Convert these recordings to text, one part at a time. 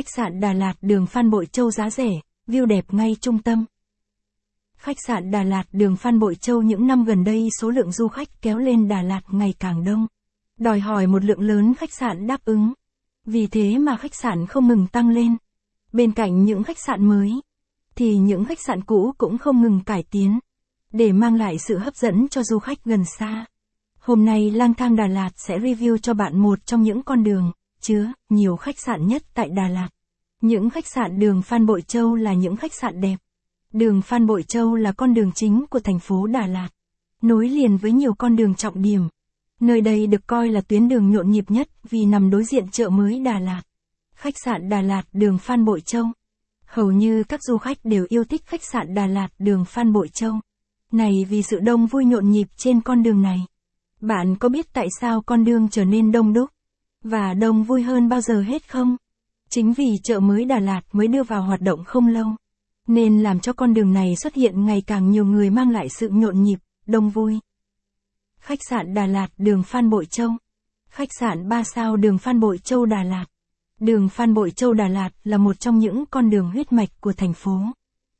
Khách sạn Đà Lạt đường Phan Bội Châu giá rẻ, view đẹp ngay trung tâm. Khách sạn Đà Lạt đường Phan Bội Châu những năm gần đây số lượng du khách kéo lên Đà Lạt ngày càng đông. Đòi hỏi một lượng lớn khách sạn đáp ứng. Vì thế mà khách sạn không ngừng tăng lên. Bên cạnh những khách sạn mới, thì những khách sạn cũ cũng không ngừng cải tiến. Để mang lại sự hấp dẫn cho du khách gần xa. Hôm nay lang thang Đà Lạt sẽ review cho bạn một trong những con đường, chứa, nhiều khách sạn nhất tại Đà Lạt. Những khách sạn đường Phan Bội Châu là những khách sạn đẹp. Đường Phan Bội Châu là con đường chính của thành phố Đà Lạt. Nối liền với nhiều con đường trọng điểm. Nơi đây được coi là tuyến đường nhộn nhịp nhất vì nằm đối diện chợ mới Đà Lạt. Khách sạn Đà Lạt đường Phan Bội Châu. Hầu như các du khách đều yêu thích khách sạn Đà Lạt đường Phan Bội Châu. Này vì sự đông vui nhộn nhịp trên con đường này. Bạn có biết tại sao con đường trở nên đông đúc? Và đông vui hơn bao giờ hết không? Chính vì chợ mới Đà Lạt mới đưa vào hoạt động không lâu. Nên làm cho con đường này xuất hiện ngày càng nhiều người mang lại sự nhộn nhịp, đông vui. Khách sạn Đà Lạt đường Phan Bội Châu. Khách sạn 3 sao đường Phan Bội Châu Đà Lạt. Đường Phan Bội Châu Đà Lạt là một trong những con đường huyết mạch của thành phố.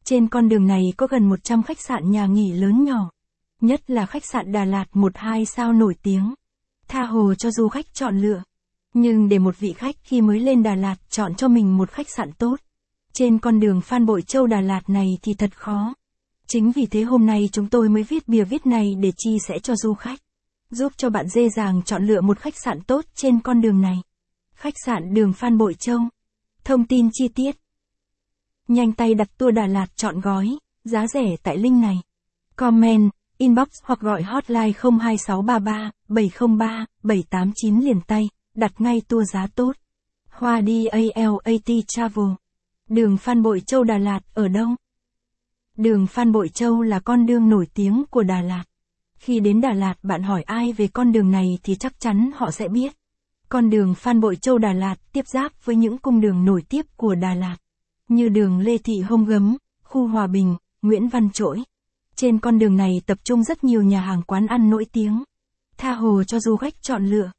Trên con đường này có gần 100 khách sạn nhà nghỉ lớn nhỏ. Nhất là khách sạn Đà Lạt 1-2 sao nổi tiếng. Tha hồ cho du khách chọn lựa. Nhưng để một vị khách khi mới lên Đà Lạt chọn cho mình một khách sạn tốt. Trên con đường Phan Bội Châu Đà Lạt này thì thật khó. Chính vì thế hôm nay chúng tôi mới viết bìa viết này để chia sẻ cho du khách. Giúp cho bạn dễ dàng chọn lựa một khách sạn tốt trên con đường này. Khách sạn đường Phan Bội Châu. Thông tin chi tiết. Nhanh tay đặt tour Đà Lạt chọn gói, giá rẻ tại link này. Comment, inbox hoặc gọi hotline 02633 703 789 liền tay, đặt ngay tour giá tốt. Hoa đi ALAT Travel. Đường Phan Bội Châu Đà Lạt ở đâu? Đường Phan Bội Châu là con đường nổi tiếng của Đà Lạt. Khi đến Đà Lạt bạn hỏi ai về con đường này thì chắc chắn họ sẽ biết. Con đường Phan Bội Châu Đà Lạt tiếp giáp với những cung đường nổi tiếp của Đà Lạt. Như đường Lê Thị Hông Gấm, khu Hòa Bình, Nguyễn Văn Trỗi. Trên con đường này tập trung rất nhiều nhà hàng quán ăn nổi tiếng. Tha hồ cho du khách chọn lựa.